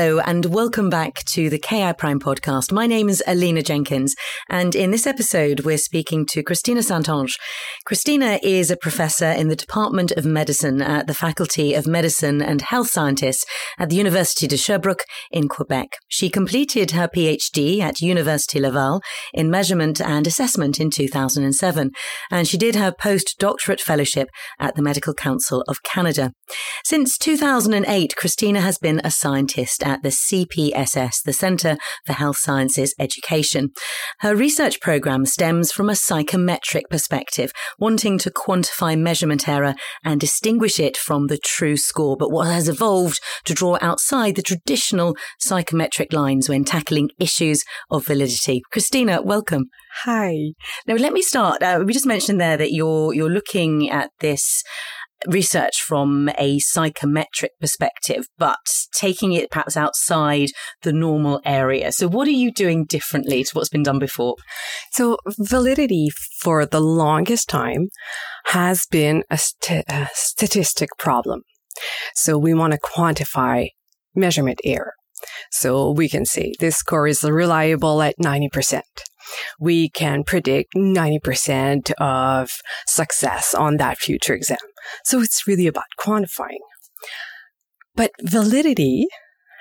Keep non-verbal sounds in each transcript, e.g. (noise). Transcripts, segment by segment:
Hello and welcome back to the KI Prize podcast. My name is Alina Jenkins and in this episode we're speaking to Christina Saint-Onge. Christina is a professor in the Department of Medicine at the Faculty of Medicine and Health Sciences at the Université de Sherbrooke in Quebec. She completed her PhD at University Laval in measurement and assessment in 2007 and she did her postdoctorate fellowship at the Medical Council of Canada. Since 2008, Christina has been a scientist at the CPSS, the Centre for Health Sciences Education. Her research program stems from a psychometric perspective, wanting to quantify measurement error and distinguish it from the true score, but what has evolved to draw outside the traditional psychometric lines when tackling issues of validity. Christina, welcome. Hi. Now, let me start. Uh, we just mentioned there that you're you're looking at this research from a psychometric perspective, but taking it perhaps outside the normal area. So, what are you doing differently to what's been done before? So, validity for the longest time has been a, st- a statistic problem. So, we want to quantify measurement error. So, we can say this score is reliable at 90% we can predict 90% of success on that future exam. So it's really about quantifying. But validity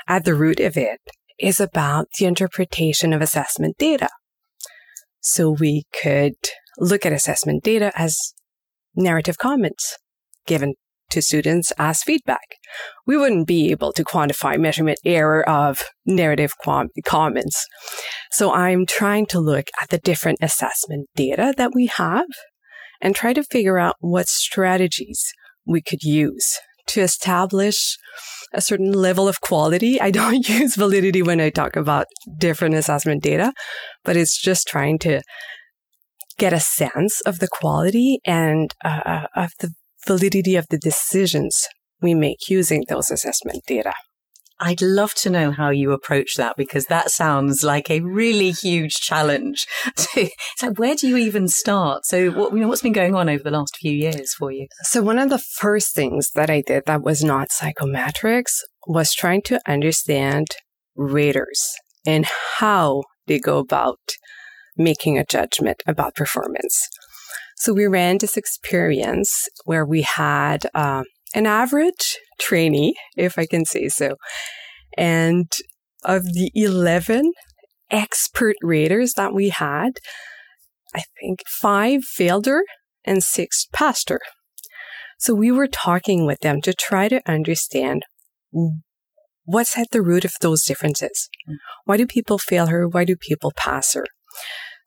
at the root of it is about the interpretation of assessment data. So we could look at assessment data as narrative comments given to students as feedback. We wouldn't be able to quantify measurement error of narrative comments. So I'm trying to look at the different assessment data that we have and try to figure out what strategies we could use to establish a certain level of quality. I don't (laughs) use validity when I talk about different assessment data, but it's just trying to get a sense of the quality and uh, uh of the validity of the decisions we make using those assessment data. I'd love to know how you approach that because that sounds like a really huge challenge. (laughs) it's like, where do you even start? So, what, you know, what's been going on over the last few years for you? So, one of the first things that I did that was not psychometrics was trying to understand raters and how they go about making a judgment about performance. So we ran this experience where we had uh, an average trainee, if I can say so, and of the 11 expert raters that we had, I think five failed her and six passed her. So we were talking with them to try to understand what's at the root of those differences. Mm. Why do people fail her? Why do people pass her?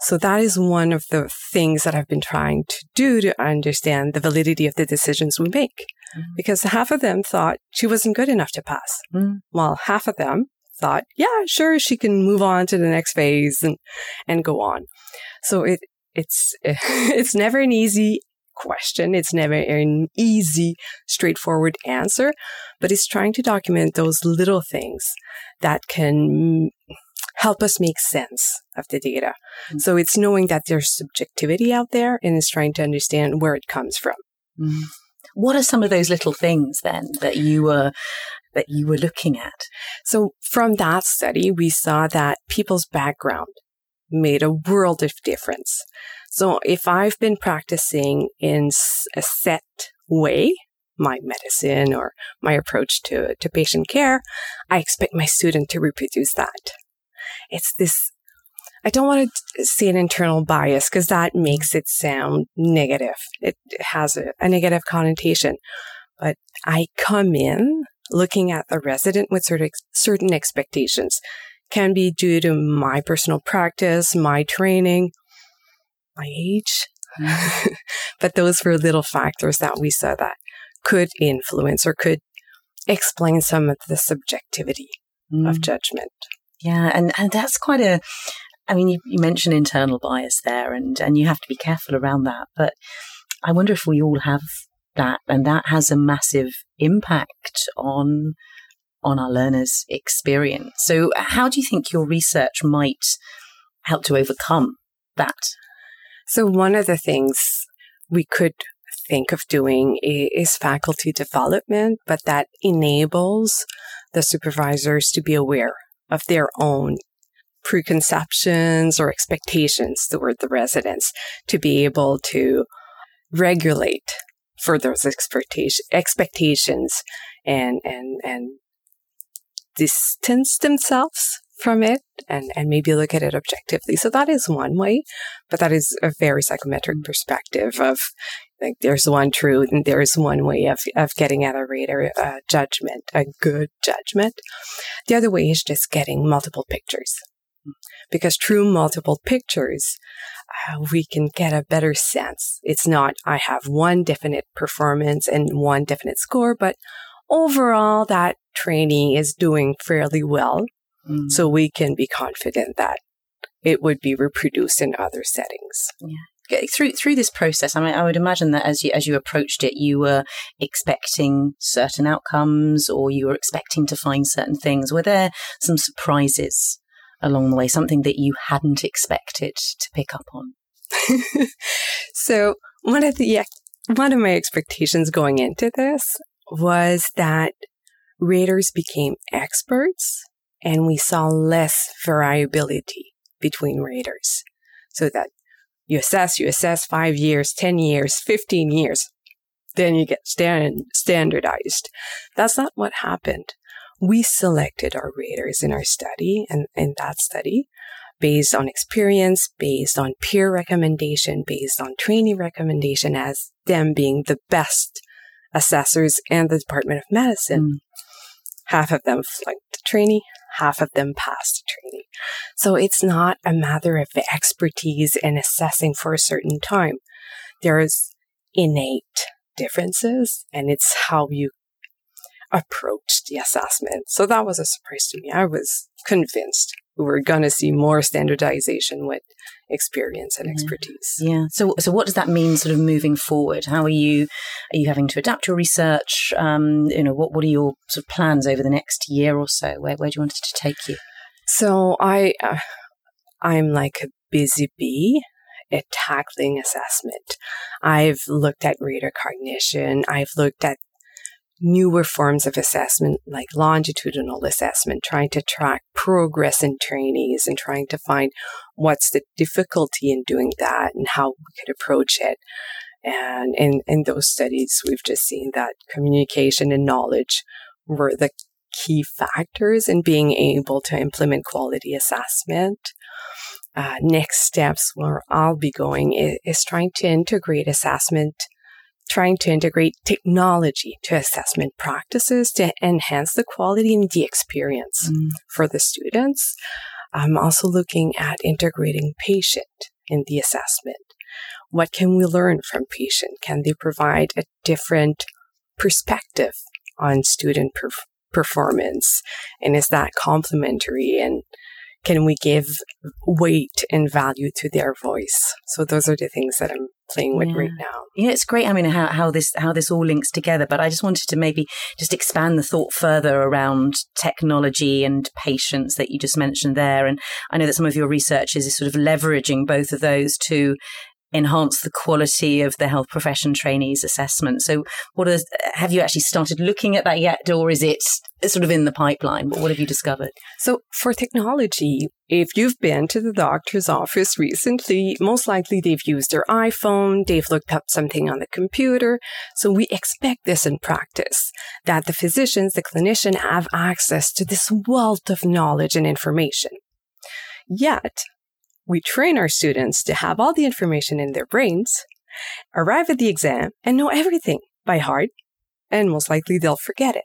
So that is one of the things that I've been trying to do to understand the validity of the decisions we make. Mm. Because half of them thought she wasn't good enough to pass, mm. while half of them thought, yeah, sure, she can move on to the next phase and, and go on. So it, it's, (laughs) it's never an easy question. It's never an easy, straightforward answer, but it's trying to document those little things that can help us make sense of the data. Mm-hmm. So it's knowing that there's subjectivity out there and it's trying to understand where it comes from. Mm-hmm. What are some of those little things then that you were that you were looking at? So from that study, we saw that people's background made a world of difference. So if I've been practicing in a set way, my medicine or my approach to, to patient care, I expect my student to reproduce that it's this I don't want to say an internal bias because that makes it sound negative. It has a, a, negative connotation. But I come in looking at the resident with certain, certain expectations. Can be due to my personal practice, my training, my age. (laughs) but those were little factors that we saw that could influence or could explain some of the subjectivity mm. of judgment. Yeah, and, and that's quite a, I mean, you, you mentioned internal bias there, and, and you have to be careful around that. But I wonder if we all have that, and that has a massive impact on on our learners' experience. So, how do you think your research might help to overcome that? So, one of the things we could think of doing is faculty development, but that enables the supervisors to be aware of their own preconceptions or expectations toward the residents to be able to regulate for those expectation, expectations and, and, and distance themselves from it and, and maybe look at it objectively. So that is one way, but that is a very psychometric perspective of like there's one truth and there's one way of, of getting at a reader a judgment, a good judgment. The other way is just getting multiple pictures. Because through multiple pictures, uh, we can get a better sense. It's not, I have one definite performance and one definite score, but overall that training is doing fairly well. Mm. So we can be confident that it would be reproduced in other settings. Yeah. Through through this process, I mean, I would imagine that as you as you approached it, you were expecting certain outcomes, or you were expecting to find certain things. Were there some surprises along the way, something that you hadn't expected to pick up on? (laughs) so one of the one of my expectations going into this was that raters became experts and we saw less variability between raters. So that you assess, you assess five years, 10 years, 15 years, then you get stand, standardized. That's not what happened. We selected our raters in our study and in that study based on experience, based on peer recommendation, based on trainee recommendation as them being the best assessors in the Department of Medicine. Mm. Half of them flunked the trainee, half of them passed trainee. So it's not a matter of expertise and assessing for a certain time. There's innate differences and it's how you approach the assessment. So that was a surprise to me. I was convinced were going to see more standardization with experience and expertise. Yeah. yeah. So, so what does that mean, sort of moving forward? How are you? Are you having to adapt your research? Um, you know, what what are your sort of plans over the next year or so? Where where do you want it to take you? So I, uh, I'm like a busy bee at tackling assessment. I've looked at rater cognition. I've looked at newer forms of assessment like longitudinal assessment, trying to track progress in trainees and trying to find what's the difficulty in doing that and how we could approach it. And in, in those studies, we've just seen that communication and knowledge were the key factors in being able to implement quality assessment. Uh, next steps where I'll be going is, is trying to integrate assessment trying to integrate technology to assessment practices to enhance the quality and the experience mm. for the students. I'm also looking at integrating patient in the assessment. What can we learn from patient? Can they provide a different perspective on student perf- performance? And is that complementary? And can we give weight and value to their voice? So those are the things that I'm playing with yeah. right now. Yeah, it's great. I mean, how, how this how this all links together. But I just wanted to maybe just expand the thought further around technology and patience that you just mentioned there. And I know that some of your research is sort of leveraging both of those to enhance the quality of the health profession trainees assessment. So what have you actually started looking at that yet or is it sort of in the pipeline? What have you discovered? So for technology, if you've been to the doctor's office recently, most likely they've used their iPhone, they've looked up something on the computer. So we expect this in practice, that the physicians, the clinician have access to this wealth of knowledge and information. Yet, we train our students to have all the information in their brains, arrive at the exam, and know everything by heart, and most likely they'll forget it.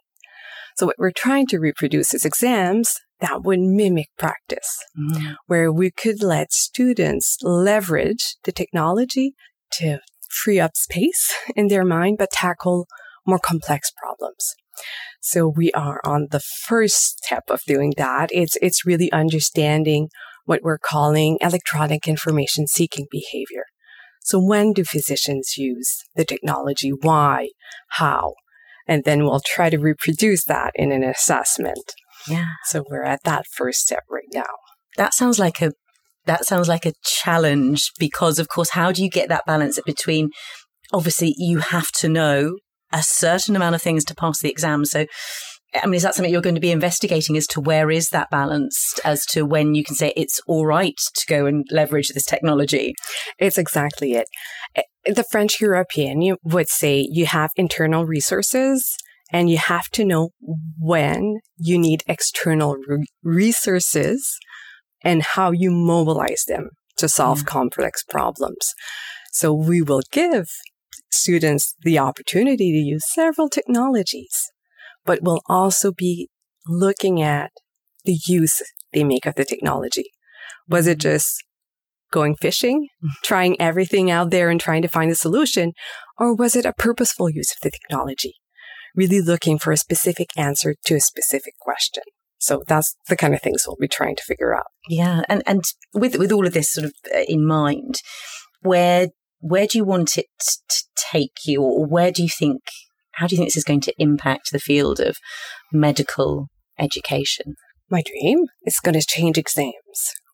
So what we're trying to reproduce is exams that would mimic practice, mm. where we could let students leverage the technology to free up space in their mind, but tackle more complex problems. So we are on the first step of doing that. It's, it's really understanding what we're calling electronic information seeking behavior. So when do physicians use the technology? Why? How? And then we'll try to reproduce that in an assessment. Yeah. So we're at that first step right now. That sounds like a that sounds like a challenge because of course how do you get that balance between obviously you have to know a certain amount of things to pass the exam. So, I mean, is that something you're going to be investigating as to where is that balance as to when you can say it's all right to go and leverage this technology? It's exactly it. Eh, the French European would say you have internal resources and you have to know when you need external re- resources and how you mobilize them to solve mm. complex problems. So we will give students the opportunity to use several technologies, but we'll also be looking at the use they make of the technology. Was it just going fishing, mm. trying everything out there and trying to find a solution? Or was it a purposeful use of the technology? Really looking for a specific answer to a specific question. So that's the kind of things we'll be trying to figure out. Yeah, and and with with all of this sort of uh, in mind, where where do you want it to take you, or where do you think, how do you think this is going to impact the field of medical education? My dream is going to change exams.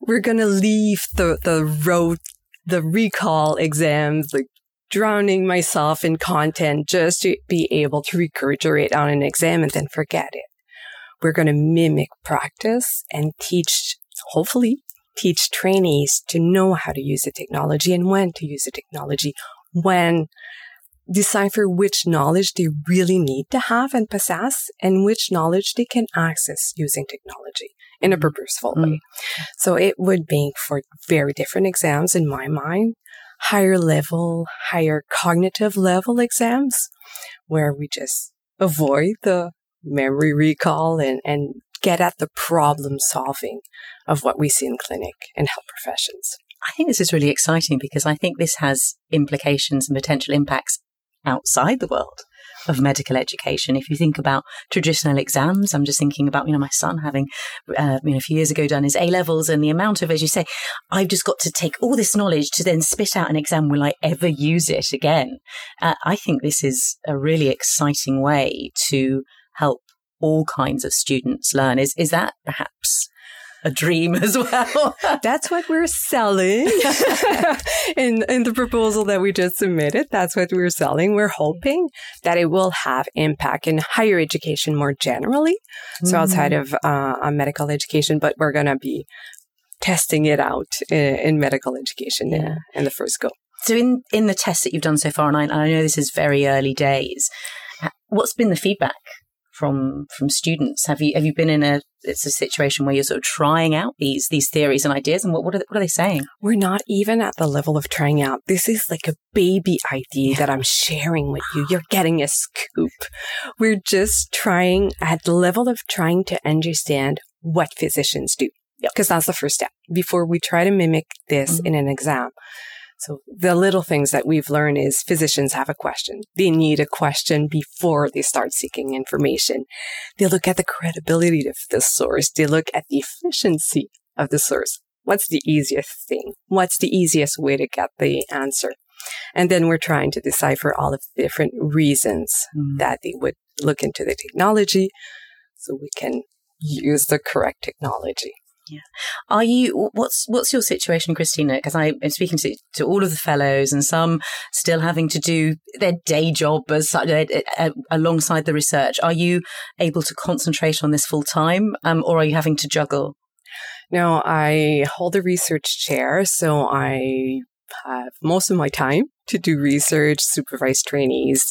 We're going to leave the, the road, the recall exams, like drowning myself in content just to be able to regurgitate on an exam and then forget it. We're going to mimic practice and teach, hopefully, teach trainees to know how to use the technology and when to use the technology, when decipher which knowledge they really need to have and possess and which knowledge they can access using technology in a mm-hmm. purposeful mm. way. So it would make for very different exams in my mind, higher level, higher cognitive level exams where we just avoid the memory recall and, and get at the problem solving of what we see in clinic and health professions. I think this is really exciting because I think this has implications and potential impacts outside the world of medical education. If you think about traditional exams, I'm just thinking about, you know, my son having, uh, you know, a few years ago done his A levels and the amount of, as you say, I've just got to take all this knowledge to then spit out an exam. Will I ever use it again? Uh, I think this is a really exciting way to help all kinds of students learn. Is, is that perhaps a dream (laughs) as well. That's what we're selling (laughs) in in the proposal that we just submitted. That's what we're selling. We're hoping that it will have impact in higher education more generally, so mm. outside of uh, medical education. But we're going to be testing it out in, in medical education yeah. in, in, the first go. So in in the tests that you've done so far, and I, I know this is very early days. What's been the feedback from from students? Have you have you been in a it's a situation where you're sort of trying out these these theories and ideas, and what what are, they, what are they saying? We're not even at the level of trying out. This is like a baby idea that I'm sharing with you. You're getting a scoop. We're just trying at the level of trying to understand what physicians do because yep. that's the first step before we try to mimic this mm-hmm. in an exam. So the little things that we've learned is physicians have a question. They need a question before they start seeking information. They look at the credibility of the source. They look at the efficiency of the source. What's the easiest thing? What's the easiest way to get the answer? And then we're trying to decipher all of the different reasons mm. that they would look into the technology so we can use the correct technology. Yeah. Are you, what's, what's your situation, Christina? Because I'm speaking to, to all of the fellows and some still having to do their day job as uh, uh, alongside the research. Are you able to concentrate on this full time um, or are you having to juggle? No, I hold a research chair, so I have most of my time to do research, supervise trainees.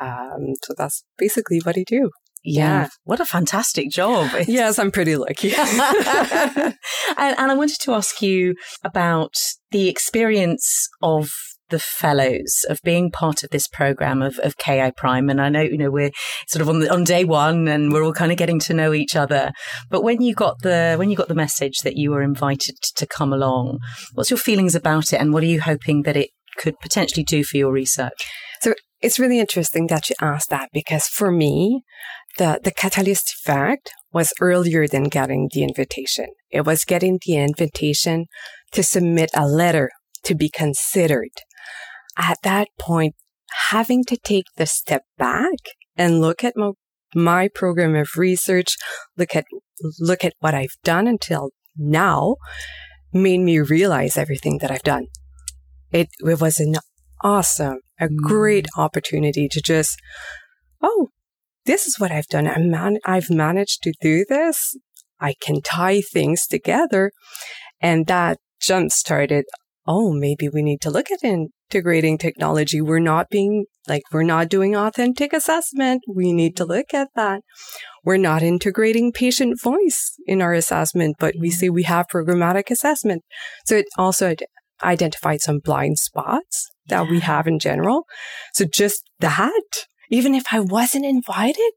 Um, so that's basically what I do. Yeah. What a fantastic job. (laughs) yes, I'm pretty lucky. (laughs) and, and I wanted to ask you about the experience of the fellows of being part of this program of, of KI Prize. And I know, you know, we're sort of on the, on day one and we're all kind of getting to know each other. But when you got the, when you got the message that you were invited to come along, what's your feelings about it? And what are you hoping that it could potentially do for your research? So it's really interesting that you asked that because for me, the, the catalyst effect was earlier than getting the invitation. It was getting the invitation to submit a letter to be considered. At that point, having to take the step back and look at my, my program of research, look at, look at what I've done until now made me realize everything that I've done. It, it was an awesome. A mm. great opportunity to just, oh, this is what I've done. I'm man- I've managed to do this. I can tie things together. And that jump started, oh, maybe we need to look at integrating technology. We're not being like, we're not doing authentic assessment. We need to look at that. We're not integrating patient voice in our assessment, but we mm-hmm. see we have programmatic assessment. So it also identified some blind spots that yeah. we have in general. So just that, even if I wasn't invited,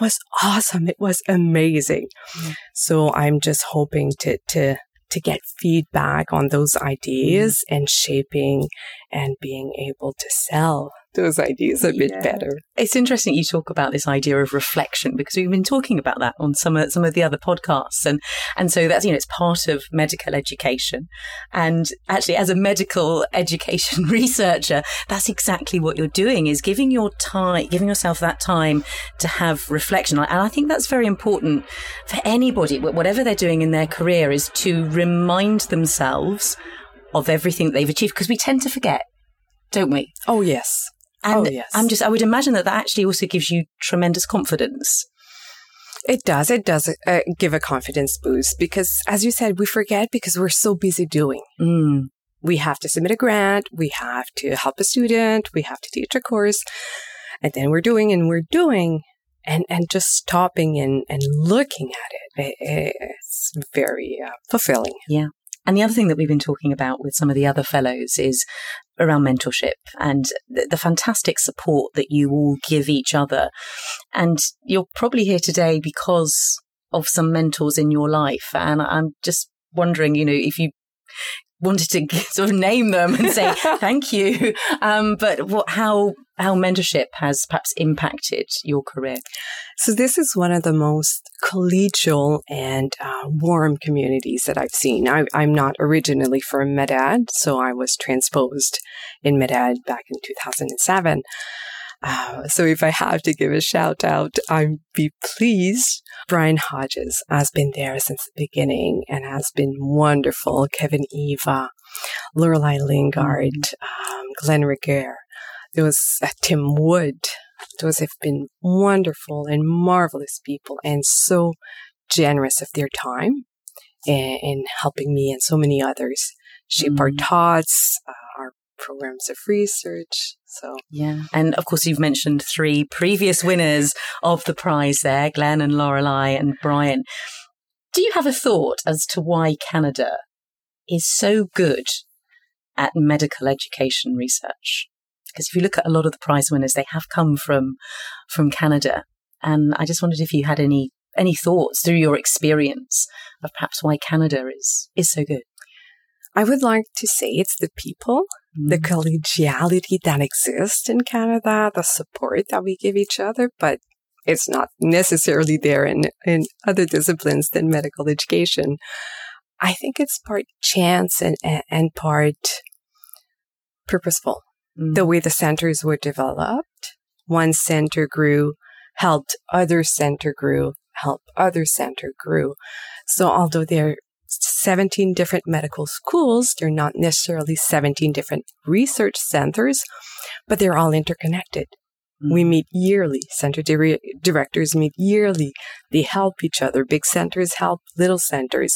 was awesome. It was amazing. Mm. So I'm just hoping to, to, to get feedback on those ideas mm. and shaping and being able to sell those ideas a bit better. It's interesting you talk about this idea of reflection because we've been talking about that on some of some of the other podcasts, and and so that's you know it's part of medical education, and actually as a medical education (laughs) researcher, that's exactly what you're doing is giving your time, giving yourself that time to have reflection, and I think that's very important for anybody, whatever they're doing in their career, is to remind themselves of everything they've achieved because we tend to forget don't we? Oh, yes. And oh, yes. I'm just, I would imagine that that actually also gives you tremendous confidence. It does. It does uh, give a confidence boost because, as you said, we forget because we're so busy doing. Mm. We have to submit a grant. We have to help a student. We have to teach a course. And then we're doing and we're doing and, and just stopping and, and looking at it. it it's very uh, fulfilling. Yeah. And the other thing that we've been talking about with some of the other fellows is around mentorship and the, the, fantastic support that you all give each other. And you're probably here today because of some mentors in your life. And I'm just wondering, you know, if you wanted to (laughs) sort of name them and say (laughs) thank you. Um, but what, how how mentorship has perhaps impacted your career? So this is one of the most collegial and uh, warm communities that I've seen. I, am not originally from Med Ed, so I was transposed in Med Ed back in 2007. Uh, so if I have to give a shout out, I'd be pleased. Brian Hodges has been there since the beginning and has been wonderful. Kevin Eva, Lorelei Lingard, mm-hmm. um, Glenn Regehr. There was uh, Tim Wood. Those have been wonderful and marvelous people and so generous of their time in, in helping me and so many others shape mm. our thoughts, uh, our programs of research. So, yeah. And of course, you've mentioned three previous winners of the prize there Glenn and Lorelei and Brian. Do you have a thought as to why Canada is so good at medical education research? Because if you look at a lot of the prize winners, they have come from from Canada. And I just wondered if you had any any thoughts through your experience of perhaps why Canada is is so good. I would like to say it's the people, mm. the collegiality that exists in Canada, the support that we give each other, but it's not necessarily there in, in other disciplines than medical education. I think it's part chance and, and part purposeful. Mm. The way the centers were developed, one center grew, helped other center grew, helped other center grew. So although there are 17 different medical schools. They're not necessarily 17 different research centers, but they're all interconnected. Mm-hmm. We meet yearly. Center di- directors meet yearly. They help each other. Big centers help little centers.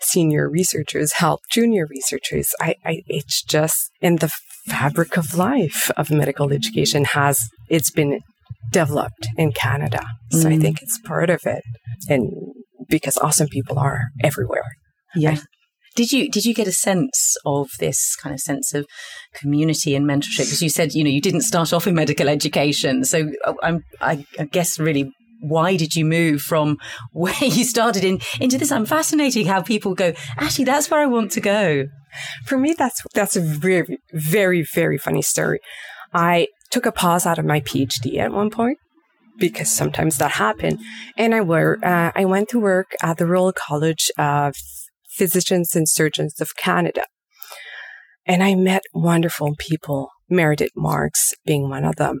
Senior researchers help junior researchers. I, I, it's just in the fabric of life of medical education has, it's been developed in Canada. So mm-hmm. I think it's part of it. And because awesome people are everywhere. Yeah. Did you did you get a sense of this kind of sense of community and mentorship? Because you said you know you didn't start off in medical education, so uh, I'm I, I guess really why did you move from (laughs) where you started in into this? I'm fascinating how people go. Actually, that's where I want to go. For me, that's that's a very very very funny story. I took a pause out of my PhD at one point because sometimes that happened, and I were uh, I went to work at the Royal College of Physicians and Surgeons of Canada. And I met wonderful people, Meredith Marks being one of them,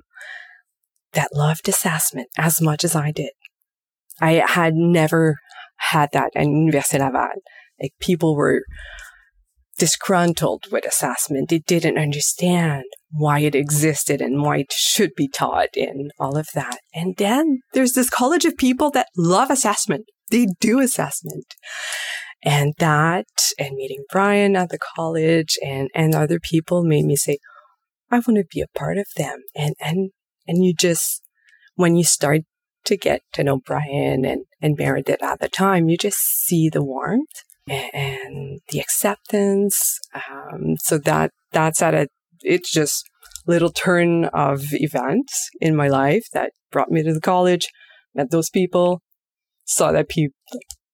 that loved assessment as much as I did. I had never had that at Université Laval. Like people were disgruntled with assessment. They didn't understand why it existed and why it should be taught and all of that. And then there's this college of people that love assessment. They do assessment. And that and meeting Brian at the college and, and other people made me say, I want to be a part of them. And, and, and you just, when you start to get to know Brian and, and Meredith at the time, you just see the warmth and the acceptance. Um, so that that's at a it's just little turn of events in my life that brought me to the college, met those people, saw that people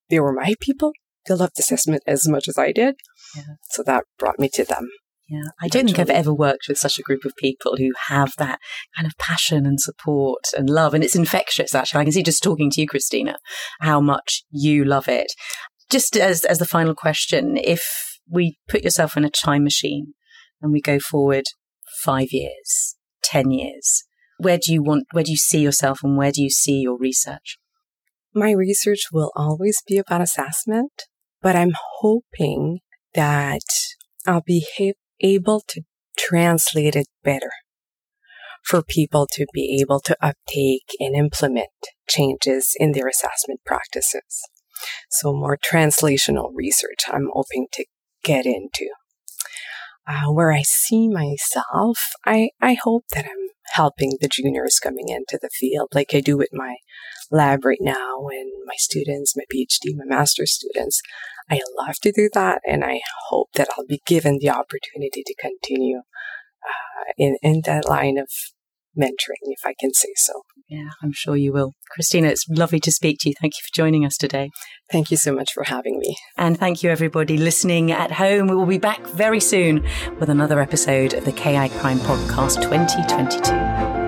they were my people. They loved assessment as much as I did. Yeah. So that brought me to them. Yeah, I don't think I've ever worked with such a group of people who have that kind of passion and support and love. And it's infectious, actually. I can see just talking to you, Christina, how much you love it. Just as, as the final question, if we put yourself in a time machine and we go forward five years, 10 years, where do you want, where do you see yourself and where do you see your research? My research will always be about assessment, but I'm hoping that I'll be able to translate it better for people to be able to uptake and implement changes in their assessment practices. So more translational research I'm hoping to get into. Uh, where I see myself, I, I hope that I'm helping the juniors coming into the field like I do with my lab right now and my students, my PhD, my master's students. I love to do that and I hope that I'll be given the opportunity to continue uh, in, in that line of mentoring, if I can say so. Yeah, I'm sure you will. Christina, it's lovely to speak to you. Thank you for joining us today. Thank you so much for having me. And thank you, everybody listening at home. We will be back very soon with another episode of the KI Prize Podcast 2022.